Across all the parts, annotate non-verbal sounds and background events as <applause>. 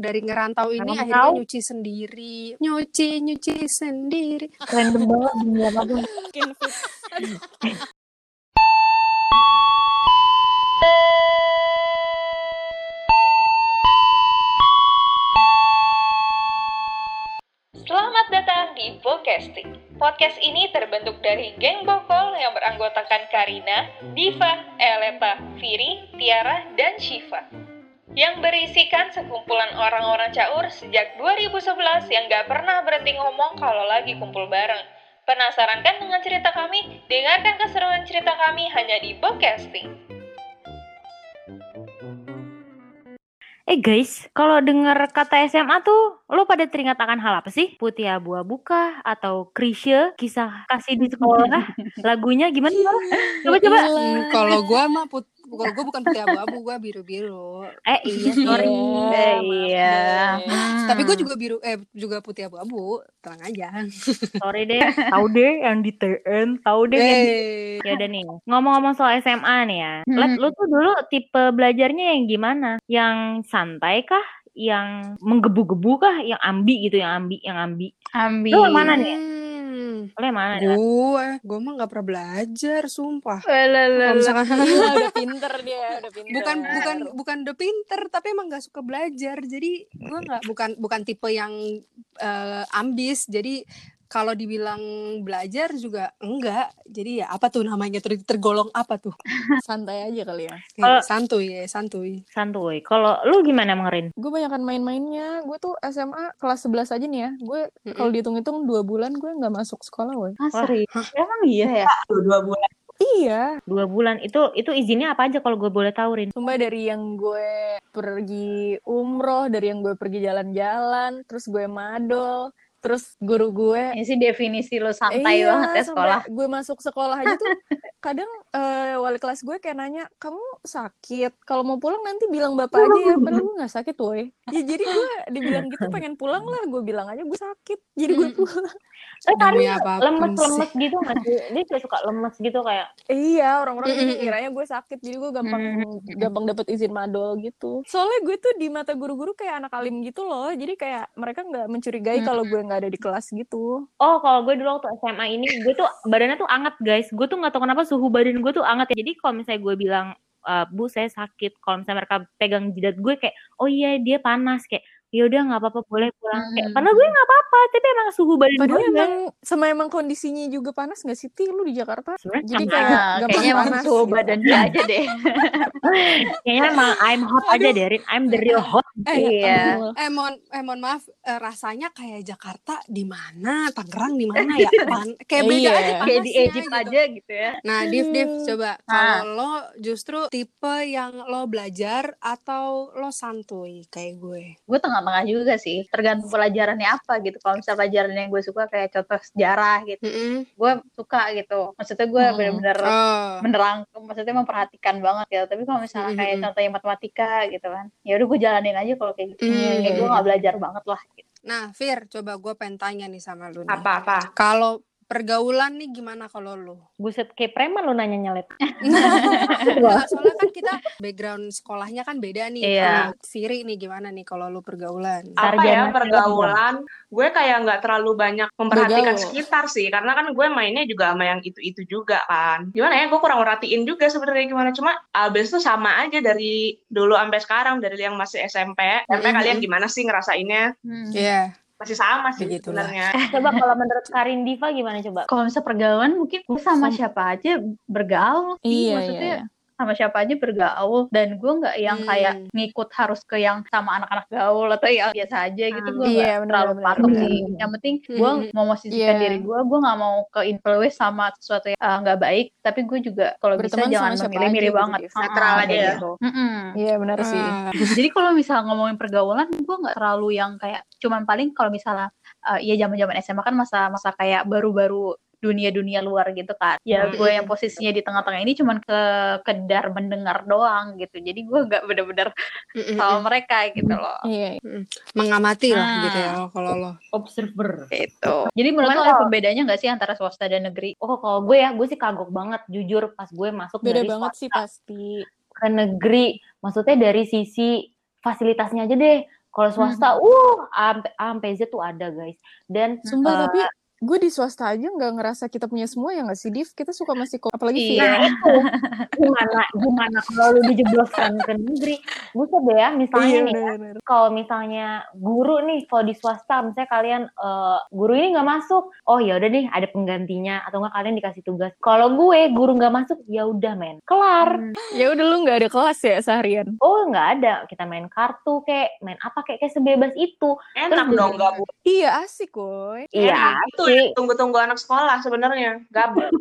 dari ngerantau ini Ngerantau. akhirnya nyuci sendiri nyuci nyuci sendiri Random banget dunia. <laughs> Selamat datang di Vocasting. Podcast ini terbentuk dari geng Bokol yang beranggotakan Karina, Diva, Eleta, Viri, Tiara, dan Shiva. Yang berisikan sekumpulan orang-orang caur sejak 2011 yang gak pernah berhenti ngomong kalau lagi kumpul bareng. Penasaran kan dengan cerita kami? Dengarkan keseruan cerita kami hanya di Vocasting. Eh guys, kalau dengar kata SMA tuh, lo pada teringat akan hal apa sih? Putih abu-abu kah? Atau Krisye, kisah kasih di sekolah? <laughs> Lagunya gimana? Coba coba. Hmm, kalau gua mah put kalau gua bukan putih abu-abu gua biru-biru Eh iya, sorry. Iya, Eh, maaf iya. Hmm, tapi gua juga biru eh juga putih abu-abu tenang aja Sorry deh. Tahu deh yang di TN, tahu deh yang di Ya udah nih, ngomong-ngomong soal SMA nih ya. Let, lu tuh dulu tipe belajarnya yang gimana? Yang santai kah? Yang menggebu-gebu kah? Yang ambi gitu, yang ambi, yang ambi. Ambil. Lu yang mana nih? Hmm, yang mana? gue gue mah nggak pernah belajar sumpah Lalalala. kalau misalkan Gila, <laughs> udah pinter dia, udah pinter. bukan bukan bukan udah pinter tapi emang nggak suka belajar jadi gue nggak bukan bukan tipe yang eh, ambis jadi kalau dibilang belajar juga enggak jadi ya apa tuh namanya Ter- tergolong apa tuh <laughs> santai aja kali ya. Eh, Kalau- santuy ya santuy Santuy. Kalau lu gimana mengerin? Gue banyakan main-mainnya. Gue tuh SMA kelas 11 aja nih ya. Gue kalau dihitung-hitung dua bulan gue nggak masuk sekolah, woy. Ah, serius? Emang iya ya? dua bulan Iya. Dua bulan itu itu izinnya apa aja kalau gue boleh tahu Rin? Sumpah dari yang gue pergi umroh, dari yang gue pergi jalan-jalan, terus gue madol, terus guru gue Ini sih definisi lo santai Iya, banget ya sekolah. Gue masuk sekolah aja tuh kadang eh, wali kelas gue kayak nanya, kamu sakit? Kalau mau pulang nanti bilang bapak aja ya. Padahal gue nggak sakit, woy. Ya jadi gue dibilang gitu pengen pulang lah. Gue bilang aja gue sakit. Jadi gue pulang. Eh Demi apa pun lemes-lemes gitu nggak sih? Dia juga suka lemes gitu kayak Iya, orang-orang Mm, jadi mm, mm. kiranya gue sakit. Jadi gue gampang Mm. gampang dapet izin madol gitu. Soalnya gue tuh di mata guru-guru kayak anak alim gitu loh. Jadi kayak mereka nggak mencurigai kalau gue nggak ada di kelas gitu. Oh, kalau gue dulu waktu SMA ini, gue tuh badannya tuh anget guys. Gue tuh nggak tahu kenapa suhu badan gue tuh anget. Jadi kalau misalnya gue bilang, "Eh, bu saya sakit, kalau misalnya mereka pegang jidat gue kayak, oh iya dia panas kayak, ya udah nggak apa-apa boleh pulang. Kayak, Hmm. padahal gue nggak apa-apa, tapi emang suhu badan Padahal gue emang sama emang kondisinya juga panas nggak sih? Ti, lu di Jakarta? sebenarnya Jadi kayak Nah, gampang kayaknya emang panas suhu gitu. badan dia aja deh. <laughs> kayaknya emang I'm hot aja deh, Rin. I'm the real hot. eh Iya. Ampun. eh mohon eh mohon maaf eh, rasanya kayak Jakarta di mana Tangerang di mana ya Pan- kayak beda Iya. aja Kayak panasnya di Egypt gitu. aja gitu ya. Nah, Div, Div, Hmm. coba kalau lo justru tipe yang lo belajar atau lo santuy kayak gue. Gue tengah-tengah juga sih. Tergantung pelajarannya apa gitu. Kalau misalnya pelajaran yang gue suka kayak contoh sejarah gitu. Mm-mm. Gue suka gitu. Maksudnya gue Hmm. bener-bener Oh. menerang maksudnya memperhatikan banget gitu tapi kalau misalnya kayak Mm-mm. contohnya matematika gitu kan ya udah gue jalanin aja kalau kayak gitu Mm. kayak gue nggak belajar banget lah gitu. Nah, Fir, coba gue pengen tanya nih sama lu apa-apa Kalau pergaulan nih gimana kalau lu? Buset, kayak preman lu nanya nyelet. <laughs> Nah, soalnya kan kita background sekolahnya kan beda nih. Iya. Kalau Viri nih gimana nih kalau lu pergaulan? apa Sarjana ya pergaulan gue kayak nggak terlalu banyak memperhatikan Bergaul. sekitar sih karena kan gue mainnya juga sama yang itu itu juga kan gimana ya gue kurang merhatiin juga sebenarnya gimana cuma abis itu sama aja dari dulu sampai sekarang dari yang masih SMP SMP Mm-mm. kalian gimana sih ngerasainnya Iya. Masih sama sih Begitulah. sebenarnya <laughs> Coba kalau menurut Karin Diva gimana coba? kalau misalnya pergaulan mungkin gue sama siapa aja bergaul sih Iya, maksudnya iya. Sama siapa aja bergaul dan gue nggak yang Hmm. kayak ngikut harus ke yang sama anak-anak gaul atau yang biasa aja gitu gue Iya, nggak benar, terlalu patok sih yang penting gue Hmm. mau memosisikan Iya. diri gue gue nggak mau ke influence sama sesuatu yang uh, nggak baik tapi gue juga kalau bisa jangan memilih-milih gitu, banget Div. Netral aja ya. gitu. Iya benar sih. Ah. Jadi kalau misalnya ngomongin pergaulan, gue nggak terlalu yang kayak cuman paling kalau misalnya uh, ya zaman-zaman SMA kan masa-masa kayak baru-baru dunia-dunia luar gitu kan. Ya Hmm. gue yang posisinya di tengah-tengah ini cuman ke kedar mendengar doang gitu. Jadi gue nggak bener-bener sama mereka gitu loh. Iya. Mengamati lah Hmm. gitu ya kalau lo. Observer. Gitu. Jadi menurut lo ada pembedanya nggak sih antara swasta dan negeri? Oh, kalau gue ya, gue sih kagok banget. Jujur, pas gue masuk Beda dari banget sih swasta pasti. ke negeri. Maksudnya dari sisi fasilitasnya aja deh. Kalau swasta, uh, A sampai- A sampai Z tuh ada guys. Dan Sumpah eh, tapi gue di swasta aja nggak ngerasa kita punya semua ya nggak sih Div? Kita suka masih kok apalagi Iya. <laughs> Gimana gimana kalau lu dijebloskan ke negeri? Buset deh ya misalnya Iya nih ya, bener. kalau misalnya guru nih kalau di swasta misalnya kalian eh, guru ini nggak masuk oh ya udah nih ada penggantinya atau nggak kalian dikasih tugas. Kalau gue guru nggak masuk ya udah men kelar. Ya udah lu nggak ada kelas ya seharian? Oh nggak ada. Kita main kartu kayak main apa kayak kayak sebebas itu. Enak Terus dong juga- gabut. iya asik koy iya Itu sih yang tunggu-tunggu anak sekolah sebenarnya. Gabut. <laughs>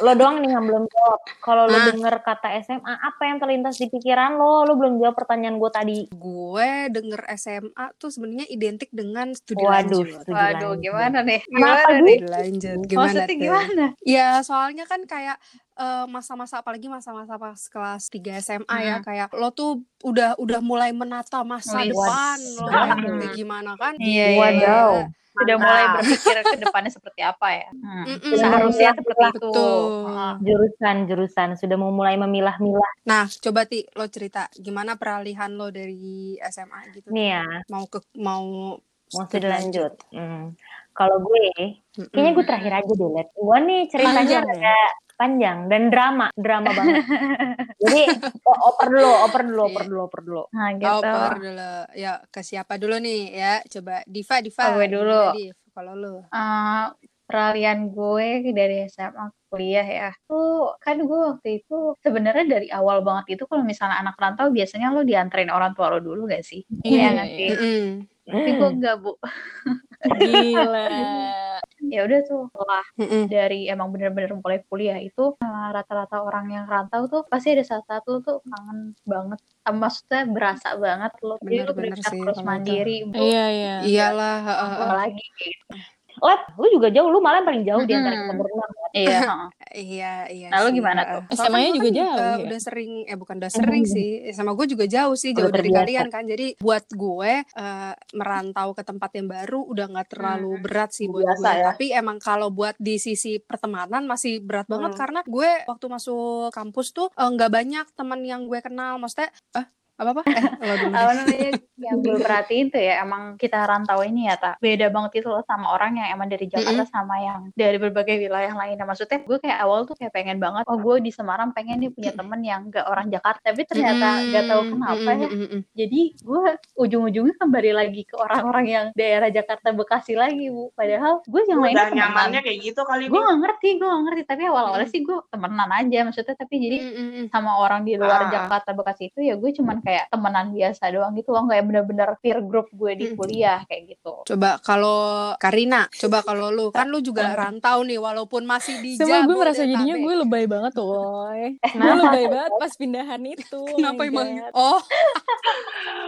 lo doang nih yang belum jawab kalau lo Ah. denger kata SMA apa yang terlintas di pikiran lo lo belum jawab pertanyaan gue tadi gue denger SMA tuh sebenarnya identik dengan studi Waduh, lanjut. studi Waduh, lanjut. gimana nih? Kenapa, Gimana Bu? nih? Studi lanjut gimana Maksudnya tuh? gimana? Ya soalnya kan kayak eh, masa-masa apalagi masa-masa pas kelas 3 SMA ya Hmm. kayak lo tuh udah udah mulai menata masa Wih, depan lo kayak kayak gimana kan Iya, iya, Wadaw. iya. Sudah mulai berpikir ke depannya seperti apa ya? Hmm. Mm-mm. Seharusnya seperti itu. Jurusan-jurusan sudah mau mulai memilah-milah Nah, coba ti lo cerita gimana peralihan lo dari SMA gitu nih ya mau ke mau mau lanjut hmm. kalau gue kayaknya gue terakhir aja deh Let gue nih ceritanya Panjang ya? agak panjang dan drama drama banget <laughs> jadi oh, oper dulu oper dulu oper Iya. dulu oper dulu Nah, gitu. Oh, per dulu. Ya, ke siapa dulu nih ya? Coba Diva, Diva. Oh, gue dulu. Kalau lu. Eh, peralihan gue dari SMA ke kuliah ya. Tuh kan gue waktu itu sebenarnya dari awal banget itu kalau misalnya anak rantau biasanya lo dianterin orang tua lo dulu gak sih? Iya, nggak sih? Mm-mm. Tapi gue enggak bu. gila <laughs> Ya udah tuh setelah Mm-mm. dari emang bener-bener mulai kuliah itu rata-rata orang yang rantau tuh pasti ada saat satu tuh kangen banget. Eh, Maksudnya berasa banget lo. Jadi Bener, lo bener itu. mandiri. Iya iya Iyalah, heeh, Apa heeh. lagi kayak gitu. Let lu juga jauh lu malah yang paling jauh di antara kita Mm-mm. berdua Iya. <laughs> heeh. Iya, iya. Nah, lu sih, gimana tuh? Soalnya SMA-nya kan juga kan, jauh eh, ya? udah sering, eh bukan udah sering sih, sama gue juga jauh sih, Udah jauh dari terbiasa. kalian kan. Jadi buat gue eh, merantau ke tempat yang baru udah nggak terlalu Hmm. berat sih buat Biasa gue. ya. Tapi emang kalau buat di sisi pertemanan masih berat banget Hmm. karena gue waktu masuk kampus tuh eh, nggak banyak teman yang gue kenal. Maksudnya, eh apa apa? Eh, lo dulu deh. apa namanya yang gue perhatiin tuh ya emang kita rantau ini ya tak beda banget itu loh sama orang yang emang dari Jakarta sama yang dari berbagai wilayah lainnya. Maksudnya gue kayak awal tuh kayak pengen banget oh gue di Semarang pengen nih punya temen yang gak orang Jakarta tapi ternyata gak tahu Mm, kenapa mm, ya. mm, mm, mm. jadi gue ujung-ujungnya kembali lagi ke orang-orang yang daerah Jakarta Bekasi lagi bu. Padahal gue yang lainnya nyamannya kayak gitu kali gue Bu. gak ngerti gue gak ngerti. Tapi awal-awalnya sih gue temenan aja maksudnya. Tapi jadi Mm, mm, mm. sama orang di luar Ah. Jakarta Bekasi itu ya gue cuman kayak temenan biasa doang gitu loh kayak bener-bener peer group gue di Hmm. kuliah kayak gitu Coba kalau Karina, coba kalau lu kan lu juga rantau nih walaupun masih di Sama gue merasa jadinya gue lebay banget woy <laughs> Gue Kenapa? lebay banget pas pindahan itu oh <laughs> Kenapa emang? Oh,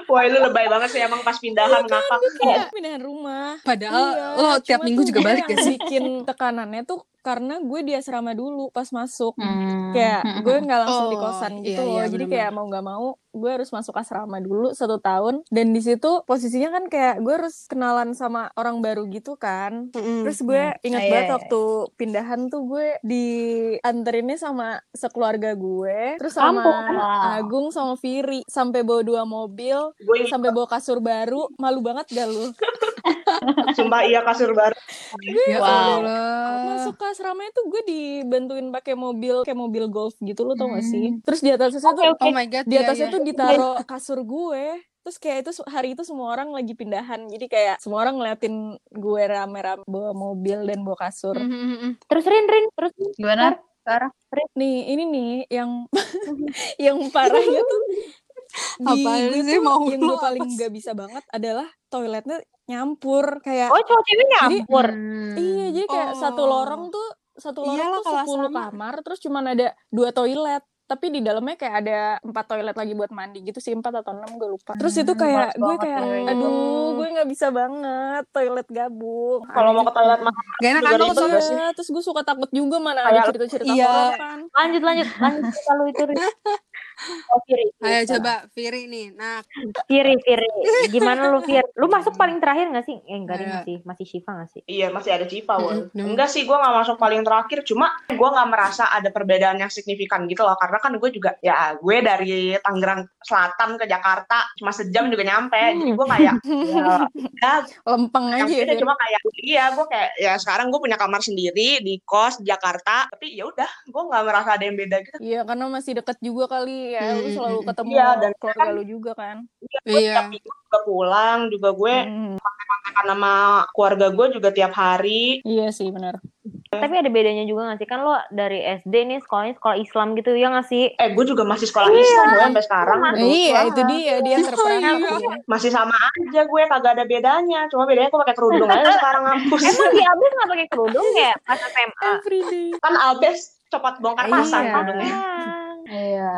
Wah, lu lebay banget sih emang pas pindahan ngakak. Kayak pindahan rumah padahal Iya, lo tiap minggu tuh juga balik gak sih? bikin tekanannya tuh karena gue di asrama dulu pas masuk Hmm. kayak <laughs> gue nggak langsung di Oh, kosan gitu iya, loh iya, jadi bener-bener. kayak mau nggak mau gue harus masuk asrama dulu satu tahun dan di situ posisinya kan kayak gue harus kenalan sama orang baru gitu kan Mm-mm. terus gue ingat Ah, iya, banget iya, waktu pindahan tuh gue dianterinnya sama sekeluarga gue terus sama? Wow. Agung sama Viri sampai bawa dua mobil Gue sampai bawa kasur baru malu banget gak lu <laughs> sumpah iya kasur baru. Ya Wow. Allah. masuk ke asramanya tuh gue dibantuin pakai mobil kayak mobil golf gitu lo tau gak Hmm. sih terus di atasnya tuh Oh my god. di iya, atasnya iya. tuh <laughs> ditaro kasur gue terus kayak itu hari itu semua orang lagi pindahan jadi kayak semua orang ngeliatin gue rame-rame bawa mobil dan bawa kasur Mm, mm, mm. terus Rin Rin terus gimana sekarang nih ini nih yang <laughs> yang parahnya tuh di gue sih mau yang gue paling apa gak bisa banget adalah toiletnya nyampur kayak oh cowok cewek nyampur iya jadi kayak satu Oh. lorong tuh satu lorong Iyalah tuh kalau 10 asrama. kamar terus cuman ada dua toilet tapi di dalamnya kayak ada empat toilet lagi buat mandi gitu sih empat atau enam gue lupa terus itu Hmm, kayak males gue kayak tuh. aduh gue nggak bisa banget toilet gabung Kalau mau ke toilet mah Gak enak kan gak sih? Iya, terus gue suka takut juga mana ada cerita-cerita Iya. horor kan lanjut lanjut lanjut <laughs> kalau itu Oh, Firi. Ayo coba Firi nih. Nah, Firi, Firi. Gimana lu, Fir? Lu <laughs> masuk paling terakhir gak sih? Eh, enggak, deh, Ayo. masih, masih Shiva gak sih? Iya masih ada Cipa Won. Mm-mm. Enggak sih gue nggak masuk paling terakhir. Cuma gue nggak merasa ada perbedaan yang signifikan gitu loh. Karena kan gue juga ya gue dari Tangerang Selatan ke Jakarta cuma sejam juga nyampe. Jadi gue kayak <laughs> ya, ya Lempeng yang aja ya. cuma kayak iya gue kayak ya sekarang gue punya kamar sendiri di kos di Jakarta. Tapi ya udah gue nggak merasa ada yang beda gitu. Iya, karena masih deket juga kali ya. Lu Hmm, selalu hmm, hmm. ketemu Iya, dan keluarga kan- lu juga kan. Iya, Iya. tiap minggu juga pulang juga gue Hmm, kontak sama keluarga gue juga tiap hari. Iya sih, benar. Tapi ada bedanya juga gak sih? Kan lo dari SD nih sekolahnya sekolah Islam gitu, ya gak sih? Eh gue juga masih sekolah Islam gue sampai sekarang. Iya, itu dia dia terperangkap. iya. masih sama aja gue kagak ada bedanya cuma bedanya gue pakai kerudung aja sekarang ngampus Emang di Abis gak pakai kerudung ya pas SMA? Everyday. kan Albes cepat bongkar pasang Iya. kerudungnya Ah. Iya.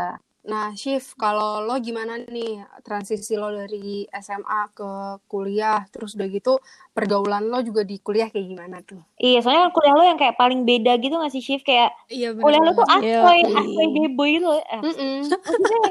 Nah, Shift, kalau lo gimana nih transisi lo dari SMA ke kuliah, terus udah gitu pergaulan lo juga di kuliah kayak gimana tuh? Iya, soalnya kan kuliah lo yang kayak paling beda gitu gak sih, Shift? Kayak Iya kuliah lo tuh Iya, asoy, iya. asoy deboy gitu loh. Eh, <laughs>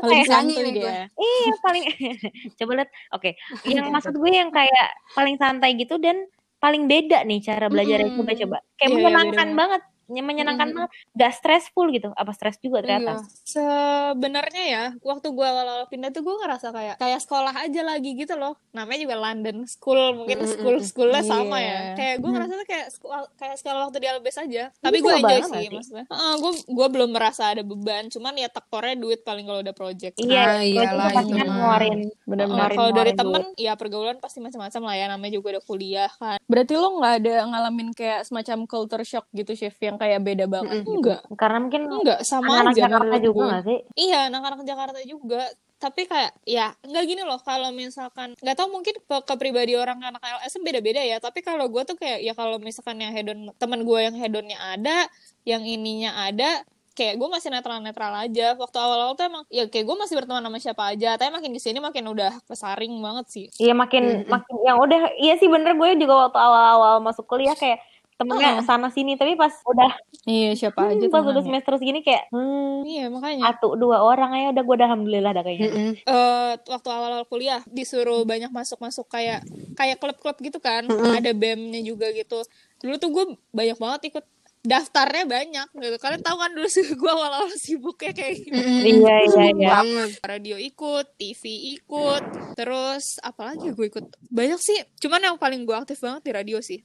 Paling kayak santai santuy nih gue. dia. iya, paling... <laughs> Coba lihat. Oke, yang maksud gue yang kayak paling santai gitu dan paling beda nih cara belajarnya. Mm-mm. Coba-coba. Kayak Iya, iya, menyenangkan banget. Menyenangkan Mm-mm. banget. Gak stressful gitu. Apa stres juga ternyata. Iya. Sebenarnya ya, waktu gue awal-awal pindah tuh gue ngerasa kayak kayak sekolah aja lagi gitu loh. Namanya juga London School, mungkin Mm, mm, school schoolnya mm. sama Iya. ya. Kayak gue ngerasa tuh kayak sekolah kayak sekolah waktu di Albes aja. Tapi gue enjoy sih, maksudnya. gue gue belum merasa ada beban. Cuman ya tekornya duit paling kalau udah project. Iya, Ah, iyalah, juga pasti itu kan mah. ngeluarin. Benar-benar. ngeluarin- Kalau dari temen, ya pergaulan pasti macam-macam lah ya. Namanya juga udah kuliah kan. Berarti lo nggak ada ngalamin kayak semacam culture shock gitu, chef yang kayak beda banget? Mm-mm. Enggak. Karena mungkin Enggak, sama anak-anak aja Jakarta juga gue. gak sih? Iya, anak-anak Jakarta juga. Tapi kayak ya nggak gini loh kalau misalkan nggak tahu mungkin ke, ke pribadi orang anak LSM beda-beda ya. Tapi kalau gue tuh kayak ya kalau misalkan yang hedon teman gue yang hedonnya ada, yang ininya ada, kayak gue masih netral-netral aja. Waktu awal-awal tuh emang ya kayak gue masih berteman sama siapa aja. Tapi makin ke sini makin udah kesaring banget sih. Iya makin Mm-mm. makin yang udah iya sih bener gue juga waktu awal-awal masuk kuliah kayak temennya Heeh. sana sini tapi pas udah Iya siapa hmm, pas udah semester segini kayak hmm, Iya makanya. satu dua orang aja udah gue udah alhamdulillah dah kayaknya. Mm-mm. eh waktu awal-awal kuliah disuruh banyak masuk-masuk kayak kayak klub-klub gitu kan Mm-mm. ada BEM-nya juga gitu dulu tuh gue banyak banget ikut daftarnya banyak gitu kalian tahu kan dulu <laughs> sih gue awal-awal sibuknya kayak gimana. Iya iya iya. radio ikut TV ikut terus apalagi gue ikut banyak sih cuman yang paling gue aktif banget di radio sih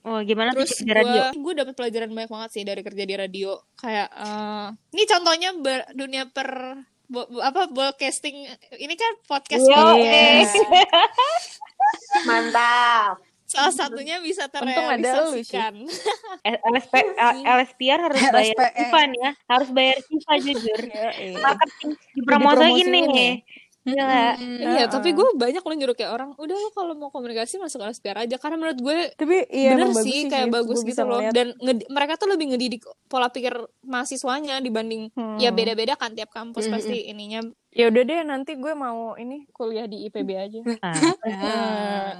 Oh gimana tuh terus di radio? gue gue dapat pelajaran banyak banget sih dari kerja di radio. Kayak eh ini contohnya ber- dunia per bo- bo- apa broadcasting ini kan podcast Yo, podcast. eh. <laughs> mantap. Salah satunya bisa terrealisasikan. <laughs> Eh, LSP, eh, LSPR harus <laughs> bayar nih ya, harus bayar Siva jujur. Iya, Marketing dipromosiin dipromosiin nih. Gila. Iya, tapi gue banyak lo nyuruh kayak orang, udah lo kalau mau komunikasi masuk LSPR aja karena menurut gue Tapi iya bener bagus sih kayak Shiv. bagus gitu loh ngeliat. dan mereka tuh lebih ngedidik pola pikir mahasiswanya dibanding Hmm. ya beda-beda kan tiap kampus Hmm, pasti ininya Ya udah deh nanti gue mau ini kuliah di IPB aja. <laughs> Ah,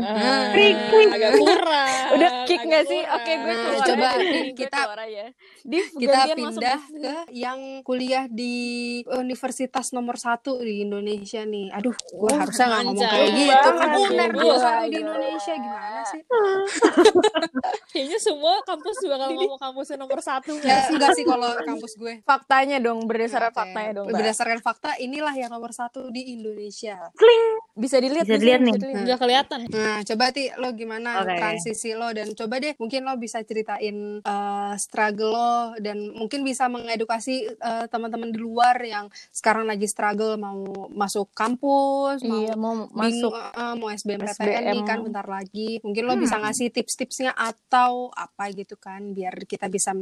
ah, Krik, krik. agak kurang Udah kick nggak sih? Oke gue Nah, keluar coba gue kita- keluar aja. Div, kita pindah ke yang kuliah di universitas nomor satu di Indonesia nih. Aduh, gue Wah, harusnya nggak ngomong kayak gitu kan uner di gila. Indonesia gimana sih? <laughs> kayaknya semua kampus bakal ngomong kampusnya nomor satu Ya, nggak? enggak sih kalau kampus gue. Faktanya dong, berdasarkan faktanya dong. Berdasarkan fakta, inilah yang nomor satu di Indonesia. Bisa dilihat Bisa dilihat nih. udah kelihatan Nah, coba ti lo gimana Oke. transisi lo dan coba deh mungkin lo bisa ceritain eh, struggle lo dan mungkin bisa mengedukasi eh, teman-teman di luar yang sekarang lagi struggle mau masuk kampus, mau Iya, mau bingung, masuk eh, mau SBMPTN SBM. nih kan bentar lagi. Mungkin lo bisa ngasih tips-tipsnya atau apa gitu kan biar kita bisa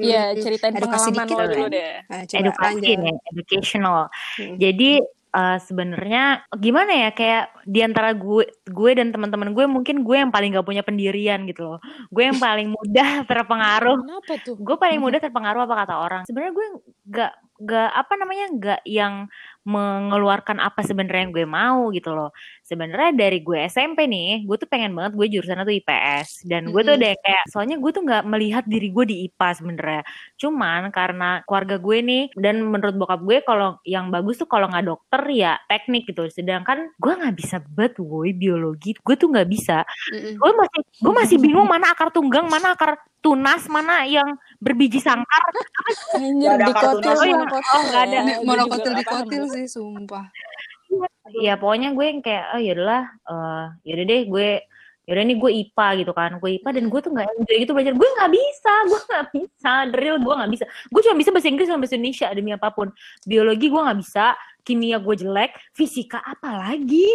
Iya, mm, ceritain edukasi pengalaman dikit lo kan. dulu deh. Nah, edukasi nih, educational. Hmm. Jadi eh, sebenarnya gimana ya kayak di antara gue gue dan teman-teman gue mungkin gue yang paling gak punya pendirian gitu loh. Gue yang paling <laughs> mudah terpengaruh. kenapa tuh Gue paling mudah terpengaruh apa kata orang. Sebenarnya gue gak gak apa namanya gak yang mengeluarkan apa sebenarnya yang gue mau gitu loh. Sebenarnya dari gue SMP nih gue tuh pengen banget gue jurusannya tuh IPS dan gue tuh udah kayak soalnya gue tuh nggak melihat diri gue di IPA sebenarnya. Cuman karena keluarga gue nih dan menurut bokap gue kalau yang bagus tuh kalau nggak dokter ya teknik gitu. Sedangkan gue nggak bisa banget woi biologi. Gue tuh nggak bisa. Gue masih gue masih bingung mana akar tunggang mana akar tunas mana yang berbiji sangkar. Anjir ada dikotil. Oh, nggak ada. ya. Gue juga monokotil dikotil sih sumpah ya pokoknya gue yang kayak oh yaudahlah eh yaudah deh gue yaudah nih gue IPA gitu kan. Gue IPA dan gue tuh nggak enjoy gitu belajar. Gue nggak bisa gue nggak bisa real gue nggak bisa. Gue cuma bisa bahasa Inggris sama bahasa Indonesia demi apa pun. Biologi gue nggak bisa kimia gue jelek fisika apalagi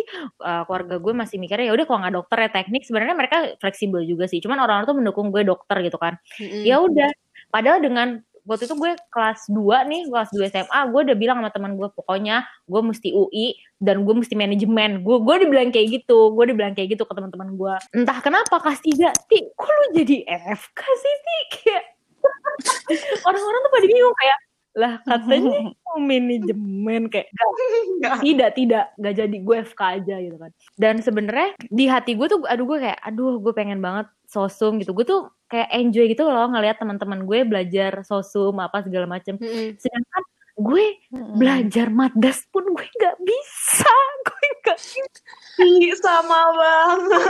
Eh, keluarga gue masih mikirnya ya udah kalau nggak dokter ya teknik. Sebenarnya mereka fleksibel juga sih cuman orang-orang tuh mendukung gue dokter gitu kan. Mm-mm. ya udah padahal dengan waktu itu gue kelas 2 nih kelas 2 SMA gue udah bilang sama teman gue pokoknya gue mesti UI dan gue mesti manajemen. Gue gue dibilang kayak gitu gue dibilang kayak gitu ke teman-teman gue entah kenapa kelas 3 ti kok lu jadi FK sih ti? Kayak <laughs> orang-orang tuh pada bingung kayak lah katanya <laughs> mau manajemen kayak "Nggak, tidak tidak. Nggak jadi gue FK aja gitu kan. Dan sebenarnya di hati gue tuh aduh gue kayak aduh gue pengen banget sosum gitu. Gue tuh kayak enjoy gitu loh ngelihat teman-teman gue belajar sosum apa segala macem. Mm-mm. sedangkan gue Mm-mm. belajar madas pun gue nggak bisa <laughs> gue nggak Ih, sama banget.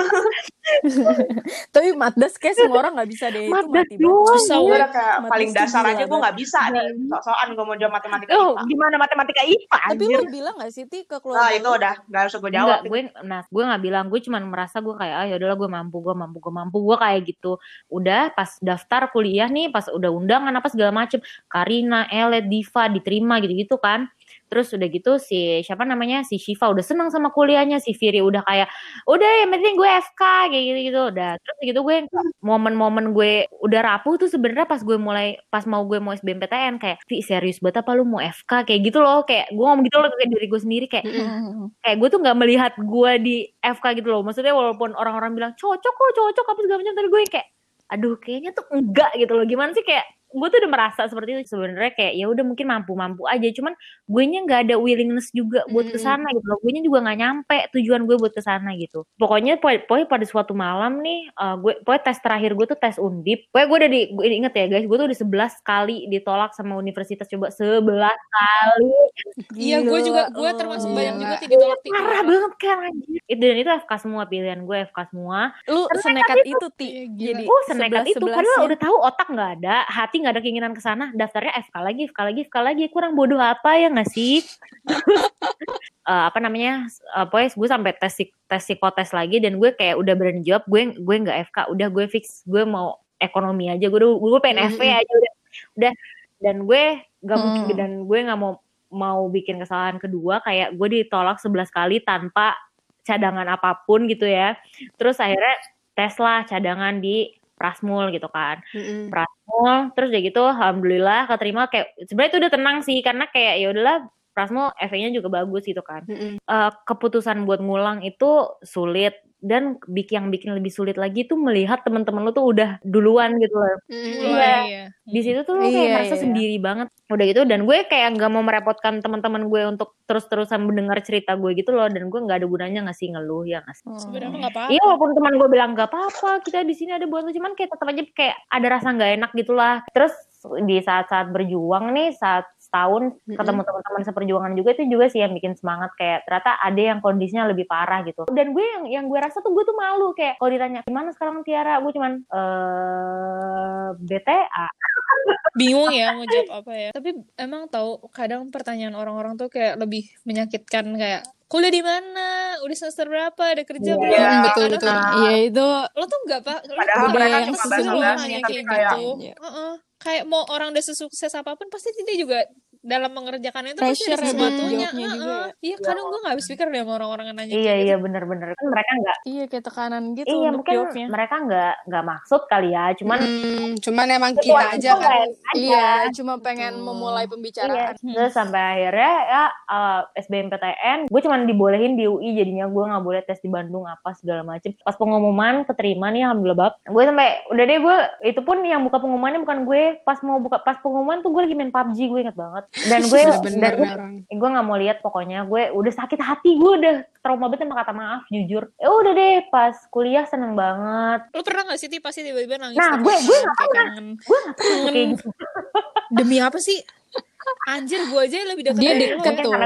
<laughs> Tapi matdas kayak semua orang nggak bisa deh. Itu madas mati banget. doang Susah, Gue gue. kayak paling dasar gila aja gue nggak bisa nih. Sok-sokan gue mau jawab matematika oh IPA. gimana matematika IPA Tapi anjir lu bilang gak sih Ti ke Nah keluarga itu lu? udah nggak usah gue jawab. Enggak, gue nah gue nggak bilang, gue cuman merasa gue kayak ah yaudahlah gue mampu, gue mampu, gue mampu, gue kayak gitu. Udah pas daftar kuliah nih, pas udah undangan apa segala macem, Karina, Elet, Diva diterima gitu-gitu kan. Terus udah gitu si siapa namanya si Shiva udah senang sama kuliahnya, si Firi udah kayak udah yang penting gue FK kayak gitu-gitu. Udah terus gitu gue momen-momen gue udah rapuh tuh sebenarnya pas gue mulai pas mau gue mau SBMPTN kayak Vi serius banget apa lu mau FK kayak gitu loh kayak gue ngomong gitu loh kayak diri gue sendiri kayak kayak gue tuh nggak melihat gue di FK gitu loh maksudnya walaupun orang-orang bilang cocok kok cocok apa segala macam tapi gue kayak aduh kayaknya tuh enggak gitu loh gimana sih kayak gue tuh udah merasa seperti itu sebenarnya kayak ya udah mungkin mampu-mampu aja. Cuman gue nya nggak ada willingness juga buat ke sana gitu loh. Gue nya juga nggak nyampe tujuan gue buat ke sana gitu. Pokoknya poin pokoknya pada suatu malam nih eh, gue pokoknya tes terakhir gue tuh tes undip. Pokoknya gue udah di gue inget ya guys gue tuh udah 11 kali ditolak sama universitas coba. 11 kali. Iya, gue juga, gue termasuk Iya. banyak juga tidak ditolak parah banget kan anjir. Itu dan itu FK semua pilihan gue FK semua. Lu Senekat itu. itu Ti. Jadi oh senekat itu. padahal 11-11-nya. udah tahu otak nggak ada hati nggak ada keinginan ke sana daftarnya FK lagi FK lagi FK lagi. Kurang bodoh apa ya nggak sih? <laughs> Eh, apa namanya uh, pokoknya gue sampai tes tes psikotes lagi dan gue kayak udah berani jawab gue gue nggak FK udah gue fix gue mau ekonomi aja. Gue udah gue pengen FP Mm-mm. aja udah udah. Dan gue nggak mungkin Hmm. dan gue nggak mau mau bikin kesalahan kedua. Kayak gue ditolak 11 kali tanpa cadangan apa pun gitu ya. Terus akhirnya tes lah cadangan di Prasmul gitu kan Mm-mm. Prasmul terus ya gitu alhamdulillah keterima kayak sebenarnya itu udah tenang sih karena kayak ya udahlah Prasmul FE-nya juga bagus gitu kan Mm-mm. Eh, keputusan buat ngulang itu sulit dan bik yang bikin lebih sulit lagi tuh melihat teman-teman lu tuh udah duluan gitu loh Mm-mm. Iya. iya. di situ tuh lu kayak Iya, merasa iya. sendiri banget udah gitu dan gue kayak nggak mau merepotkan teman-teman gue untuk terus-terusan mendengar cerita gue gitu loh dan gue nggak ada gunanya ngasih ngeluh ya nggak sih Sebenarnya nggak apa-apa. Iya walaupun teman gue bilang gak apa-apa kita di sini ada buat lu cuman kayak tetap aja kayak ada rasa nggak enak gitulah terus di saat-saat berjuang nih saat setahun Mm-mm. ketemu teman-teman seperjuangan juga itu juga sih yang bikin semangat. Kayak ternyata ada yang kondisinya lebih parah gitu. Dan gue yang yang gue rasa tuh gue tuh malu. Kayak kalau ditanya gimana sekarang Tiara? Gue cuman eh BTA bingung ya mau jawab apa ya. Tapi emang tahu kadang pertanyaan orang-orang tuh kayak lebih menyakitkan kayak kuliah di mana? Udah semester berapa? Ada kerja Iya, belum? Betul, Kadang betul. kan Iya itu lo tuh nggak pak? Lo Padahal tuh mereka cuma lo nanya tapi kayak gitu. Iya. Heeh. kayak mau orang udah sesukses apa pun pasti dia juga dalam mengerjakannya itu pasti ada ya jawabnya juga Heeh. iya kadang gue nggak habis pikir deh sama orang-orang yang nanya iya iya gitu. bener-bener kan mereka nggak Iya kayak tekanan gitu iya untuk mungkin jawabnya. mereka nggak nggak maksud kali ya cuman Hmm, cuman emang kita aja kan aja. Iya, cuma pengen Betul. memulai Iya, pembicaraan. terus sampai akhirnya ya uh, SBMPTN, gue cuman dibolehin di UI jadinya gue nggak boleh tes di Bandung apa segala macem. Pas pengumuman keterima nih alhamdulillah bab, gue sampai udah deh gue itu pun yang buka pengumumannya bukan gue. Pas mau buka pas pengumuman tuh gue lagi main PUBG gue inget banget. Dan <laughs> gue dan gue orang. gue nggak mau lihat pokoknya. Gue udah sakit hati gue udah trauma banget sama kata maaf jujur. Ya udah deh pas kuliah seneng banget. Lu pernah gak sih Ti? Pasti tiba-tiba nangis Nah, gue- gue nggak pernah. gue nggak pernah kayak gitu. Demi apa sih? Anjir, gue aja yang lebih dekat Dia deket deket.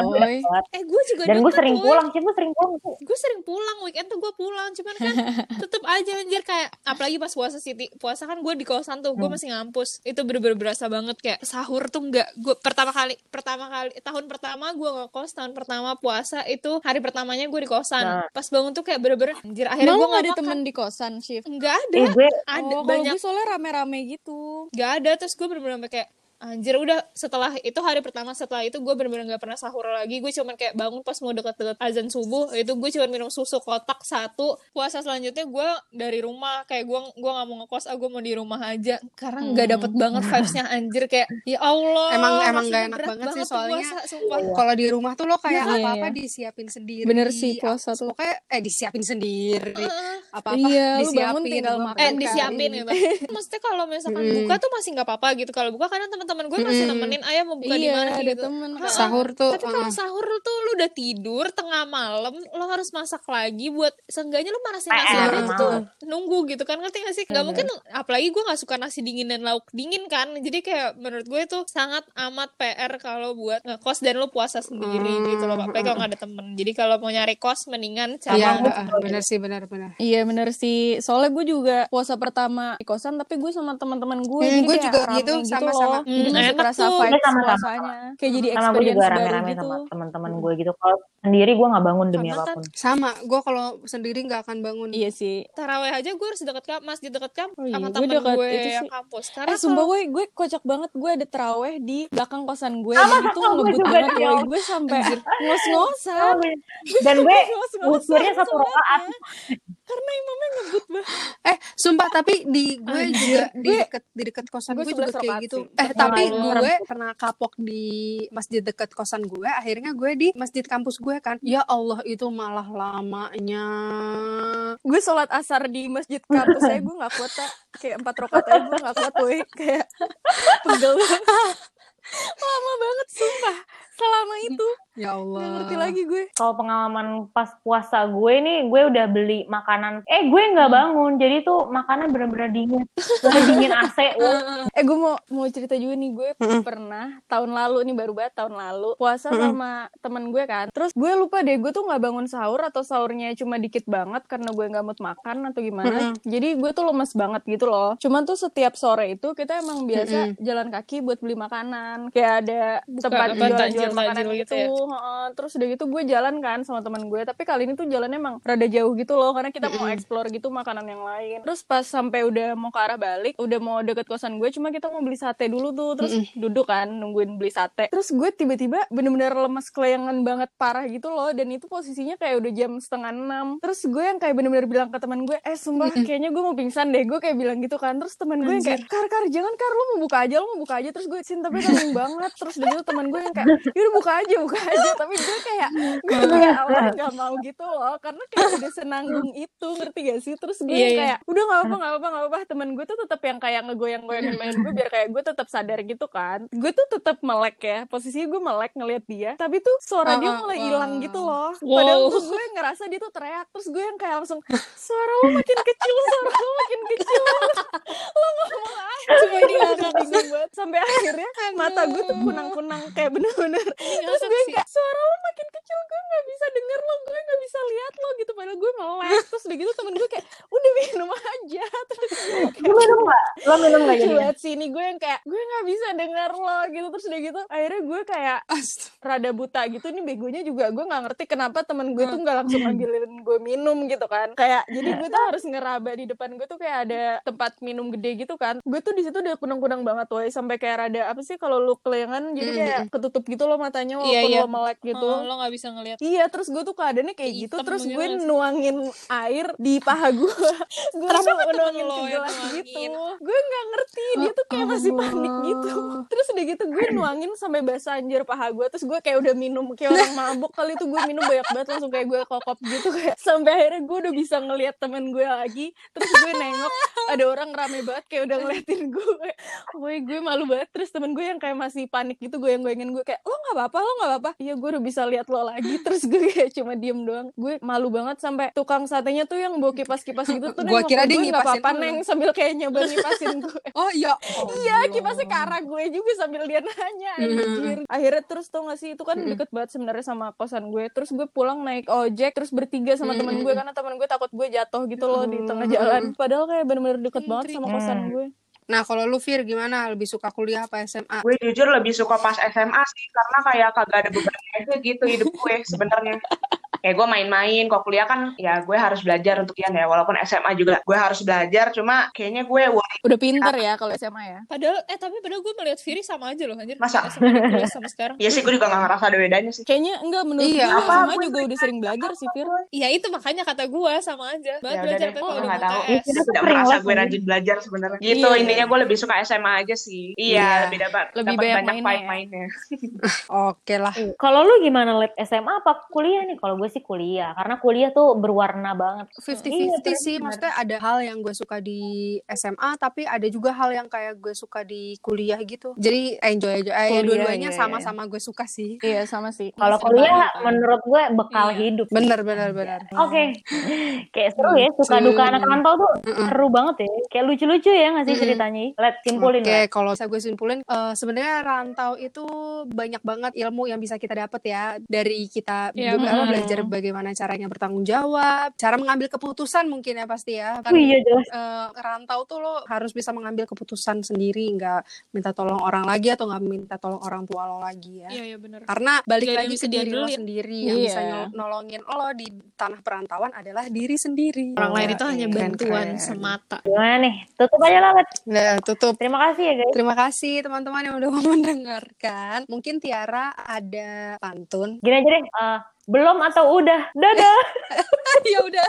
Eh, gue juga dan gue sering woy. pulang sih gue sering pulang tuh gue sering pulang weekend tuh gue pulang cuman kan <laughs> tetep aja anjir kayak apalagi pas puasa Siti puasa kan gue di kosan tuh gue Hmm. masih ngampus itu bener-bener berasa banget kayak sahur tuh nggak gue pertama kali pertama kali tahun pertama gue ngekos tahun pertama puasa itu hari pertamanya gue di kosan Nah. pas bangun tuh kayak bener-bener anjir akhirnya gue gak nggak ada makan temen di kosan, Shift? nggak ada eh gue ada oh, kalau banyak gue soalnya rame-rame gitu. nggak ada terus gue bener-bener kayak anjir udah setelah itu hari pertama setelah itu gue bener-bener nggak pernah sahur lagi gue cuman kayak bangun pas mau deket-deket azan subuh itu gue cuman minum susu kotak satu puasa selanjutnya gue dari rumah kayak gue gue nggak mau ngekos ah gue mau di rumah aja karena nggak Hmm. dapet banget vibesnya anjir kayak ya allah Emang- emang nggak enak banget sih, soalnya puasa, sumpah. Kalau di rumah tuh lo kayak Iya, apa-apa iya. disiapin sendiri. Bener sih, puasa tuh. Pokoknya eh disiapin sendiri. Heeh. Apa-apa Iya, disiapin. bangun tinggal makan eh disiapin gitu <laughs> maksudnya kalau misalkan Mm-mm. buka tuh masih nggak apa-apa gitu kalau buka kadang teman-teman gue masih nemenin ayah mau buka di Iya, mana ada gitu temen. Heeh. Sahur tuh. Tapi kalau uh-uh. sahur tuh lu udah tidur tengah malam, lo harus masak lagi buat seenggaknya lu manasin nasi PR, aja malam. tuh nunggu gitu kan ngerti gak sih? Gak mungkin apalagi gue gak suka nasi dingin dan lauk dingin kan. Jadi kayak menurut gue itu sangat amat PR kalau buat ngekos dan lu puasa sendiri Hmm. gitu loh. Apalagi kalau gak ada temen. Jadi kalau mau nyari kos mendingan cari Iya, uh, bener sih, bener-bener. Iya bener sih. Soalnya gue juga puasa pertama di kosan, tapi gue sama teman-teman gue. Hmm, gue juga gitu, gitu sama-sama. Jadi Hmm, masih enak kerasa tuh. vibes Iya, sama-sama. puasanya. Kayak jadi sama gue experience juga baru rame-rame gitu. sama teman-teman gue gitu kalau sendiri gue nggak bangun demi Sama, apa pun Sama, gue kalau sendiri nggak akan bangun. Iya sih. taraweh aja gue harus deket kamp masjid deket kamp Oh iya, sama gue temen deket gue itu yang sih. kampus. Karena Eh sumpah kalau- gue gue kocak banget gue ada teraweh di belakang kosan gue dan itu ngebut banget. Om. gue sampai ngos-ngosan dan gue ngukurnya satu sholatnya. Karena imamnya ngebut banget Eh, sumpah tapi di gue Anjir, juga di gue- deket di deket kosan gue gue, juga 11 kayak gitu. sih. Eh, tapi gue pernah kapok di masjid deket kosan gue. Akhirnya gue di masjid kampus gue kan. Ya Allah, itu malah lamanya. gue sholat asar di masjid kampus saya gue nggak kuat tak kayak empat rakaat aja gue nggak kuat woy kayak <laughs> pegel banget. lama banget sumpah selama itu. Ya nggak Allah. ngerti lagi gue. Kalau pengalaman pas puasa gue nih gue udah beli makanan. Eh gue Hmm. nggak bangun jadi tuh makanan bener-bener dingin. Bener dingin AC <laughs> eh gue mau mau cerita juga nih. Gue Mm-mm. pernah tahun lalu nih baru banget tahun lalu puasa Mm-mm. sama temen gue kan. Terus gue lupa deh gue tuh nggak bangun sahur atau sahurnya cuma dikit banget karena gue nggak mood makan atau gimana. Jadi gue tuh lemes banget gitu loh. Cuman tuh setiap sore itu kita emang biasa jalan kaki buat beli makanan. Kayak ada Buka tempat apa, tajil-tajil makanan gitu gitu, ya? Heeh. terus udah gitu gue jalan kan sama temen gue tapi kali ini tuh jalannya emang rada jauh gitu loh karena kita mau explore gitu makanan yang lain. Terus pas sampai udah mau ke arah balik udah mau deket kosan gue cuma kita mau beli sate dulu tuh terus duduk kan nungguin beli sate. Terus gue tiba-tiba bener-bener lemes kelayangan banget parah gitu loh dan itu posisinya kayak udah jam setengah enam. Terus gue yang kayak bener-bener bilang ke teman gue eh sumpah kayaknya gue mau pingsan deh gue kayak bilang gitu kan. Terus teman gue yang kayak kar kar jangan kar lo mau buka aja lo mau buka aja. Terus gue sin tapi kangen banget. Terus dari itu teman gue yang kayak yaudah buka aja buka aja. <laughs> Tapi gue kayak gue kayak awalnya gak mau gitu loh. Karena kayak udah senanggung itu ngerti gak sih? Terus gue Iya, yang iya. kayak udah gak apa gak apa gak apa temen gue tuh tetap yang kayak ngegoyang-goyangin main gue biar kayak gue tetap sadar gitu kan. Gue tuh tetap melek ya. Posisinya gue melek ngeliat dia. Tapi tuh suara dia mulai hilang gitu loh. Padahal tuh gue ngerasa dia tuh teriak. Terus gue yang kayak langsung suara lo makin kecil suara lo makin kecil. <laughs> Lo ngomong apa? Cuma dia ngakak bingung banget. Sampai akhirnya mata gue tuh kunang-kunang kayak bener-bener terus gue kayak suara lo makin kecil gue nggak bisa denger lo gue nggak bisa lihat lo gitu. Padahal gue melek terus udah gitu temen gue kayak udah minum aja. <laughs> Terus gue kayak minum nggak? Lo minum nggak jadi sini gue yang kayak gue nggak bisa denger lo gitu. Terus udah gitu akhirnya gue kayak Astaga. rada buta gitu. Nih begonya juga gue nggak ngerti kenapa temen gue tuh nggak langsung ngambilin gue minum gitu kan. Kayak jadi gue tuh harus ngeraba di depan gue tuh kayak ada tempat minum gede gitu kan. Gue tuh di situ udah kunang-kunang banget woy. Sampai kayak rada apa sih kalau lu kelayangan jadi kayak ketutup gitu loh matanya Iya, walaupun iya. lo melek gitu. Oh, lo gak bisa ngeliat. Iya terus gue tuh keadaannya kayak gitu Hitam Terus gitu gue kan. nuangin air di paha gue. <laughs> Gue nggak nuangin ke gelas gitu. Gue gak ngerti masih panik gitu. <laughs> Terus udah gitu gue nuangin sampai basah anjir paha gue. Terus gue kayak udah minum Kayak orang mabuk kali itu gue minum banyak banget Langsung kayak gue kokop gitu kayak. Sampai akhirnya gue udah bisa ngeliat temen gue lagi. Terus gue nengok ada orang rame banget kayak udah ngeliatin gue. Gue gue malu banget. Terus temen gue yang kayak masih panik gitu gue yang goyangin gue kayak lo nggak apa-apa lo nggak apa-apa. Iya gue udah bisa lihat lo lagi. Terus gue kayak cuma diem doang. Gue malu banget sampai tukang satenya tuh yang bawa kipas-kipas gitu tuh nengok kira dia gue, nggak ngipasin apa-apa lu." neng sambil kayak nyoba ngipasin gue. Oh iya. Iya kipasnya ke arah gue juga sambil dia nanya anjir. Akhirnya terus tau gak sih itu kan deket banget sebenarnya sama kosan gue. Terus gue pulang naik ojek terus bertiga sama temen gue karena temen gue takut gue jatuh gitu loh di tengah jalan. Padahal kayak bener-bener deket banget sama kosan gue. Nah kalau lu Fir gimana? Lebih suka kuliah apa SMA? gue jujur lebih suka pas SMA sih karena kayak kagak ada beban aja gitu hidup gue sebenarnya <laughs> kayak gue main-main kok kuliah kan ya gue harus belajar untuk Ian ya walaupun SMA juga gue harus belajar cuma kayaknya gue worry udah pinter ya kalau SMA ya Padahal eh tapi padahal gue melihat Viri sama aja loh anjir. Masa? SMA sama sekarang. Iya sih gue juga gak ngerasa ada bedanya sih kayaknya enggak menurut Iya, gue apa? SMA Gue juga udah sering belajar sih Fir Iya itu makanya kata gue sama aja. Banget ya belajar gue kalau udah tahu UTS. tidak merasa gue rajin belajar sebenarnya gitu Iya. intinya gue lebih suka SMA aja sih iya Iya. lebih dapat Lebih dapat banyak banyak mainnya ya. mainnya <laughs> Oke lah. Kalau lu gimana Lep? SMA apa kuliah nih? Kalau gue sih kuliah. Karena kuliah tuh berwarna banget. 50-50 Iya, sih, maksudnya ada hal yang gue suka di SMA, tapi ada juga hal yang kayak gue suka di kuliah gitu. Jadi enjoy aja, eh, dua-duanya iya, sama-sama gue suka sih. iya sama sih Kalau kuliah banget menurut gue bekal Iya. hidup. Bener, bener, bener. Oke, <laughs> kayak seru ya. Suka duka anak rantau tuh seru banget ya. Kayak lucu-lucu ya nggak sih ceritanya? Let simpulin Oke, Let. kalau saya gue simpulin, eh, sebenarnya rantau itu banyak banget ilmu yang bisa kita dapat ya dari kita Iya, juga benar. belajar bagaimana caranya bertanggung jawab, cara mengambil keputusan mungkin ya pasti ya. Kan Oh iya jelas. eh, rantau tuh lo harus bisa mengambil keputusan sendiri, nggak minta tolong orang lagi atau nggak minta tolong orang tua lo lagi ya. Iya iya benar. Karena balik ada lagi yang ke bisa diri lo diandelin. sendiri yang Iya. bisa nyol- nolongin lo di tanah perantauan adalah diri sendiri. Orang lain itu hanya Keren, bantuan keren. semata. Gimana nih? Tutup aja lah. Nah, tutup. Terima kasih ya guys. Terima kasih teman-teman yang udah mau <laughs> mendengarkan. Mungkin Tiara ada pantun. Gini aja deh. eh, belum atau udah? Dadah. <laughs> ya udah.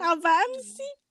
Apaan sih?